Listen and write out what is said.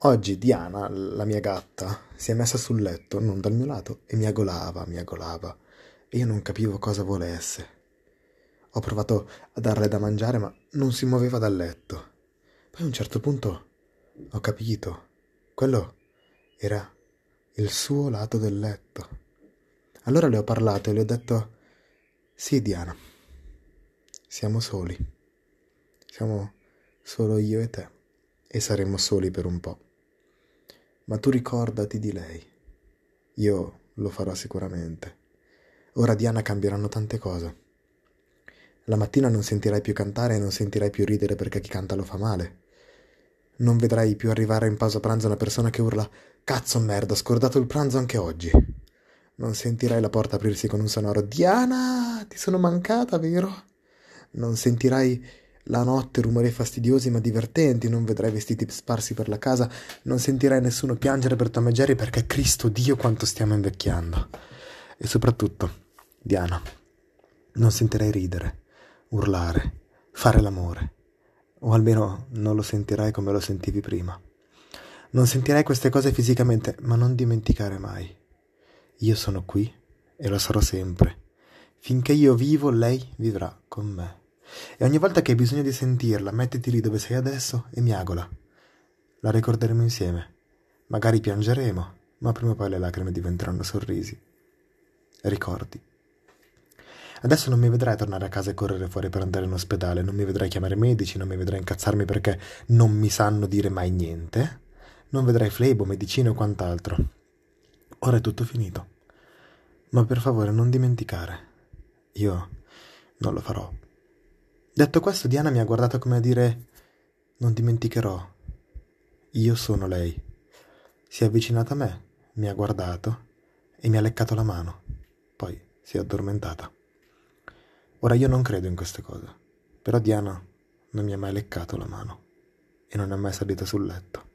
Oggi Diana, la mia gatta, si è messa sul letto, non dal mio lato, e mi agolava, mi agolava, e io non capivo cosa volesse. Ho provato a darle da mangiare, ma non si muoveva dal letto. Poi a un certo punto ho capito. Quello era il suo lato del letto. Allora le ho parlato e le ho detto, sì Diana, siamo soli. Siamo solo io e te. E saremo soli per un po' ma tu ricordati di lei. Io lo farò sicuramente. Ora Diana cambieranno tante cose. La mattina non sentirai più cantare e non sentirai più ridere perché chi canta lo fa male. Non vedrai più arrivare in pausa pranzo una persona che urla Cazzo merda, ho scordato il pranzo anche oggi. Non sentirai la porta aprirsi con un sonoro Diana, ti sono mancata, vero? Non sentirai la notte rumori fastidiosi ma divertenti, non vedrai vestiti sparsi per la casa, non sentirai nessuno piangere per Tom e Jerry perché Cristo Dio quanto stiamo invecchiando. E soprattutto, Diana, non sentirai ridere, urlare, fare l'amore. O almeno non lo sentirai come lo sentivi prima. Non sentirai queste cose fisicamente, ma non dimenticare mai. Io sono qui e lo sarò sempre. Finché io vivo, lei vivrà con me. E ogni volta che hai bisogno di sentirla, mettiti lì dove sei adesso e miagola. La ricorderemo insieme. Magari piangeremo, ma prima o poi le lacrime diventeranno sorrisi. Ricordi. Adesso non mi vedrai tornare a casa e correre fuori per andare in ospedale, non mi vedrai chiamare medici, non mi vedrai incazzarmi perché non mi sanno dire mai niente, non vedrai flebo, medicine o quant'altro. Ora è tutto finito. Ma per favore non dimenticare. Io non lo farò. Detto questo, Diana mi ha guardato come a dire non dimenticherò. Io sono lei. Si è avvicinata a me, mi ha guardato e mi ha leccato la mano. Poi si è addormentata. Ora io non credo in queste cose, però Diana non mi ha mai leccato la mano e non è mai salita sul letto.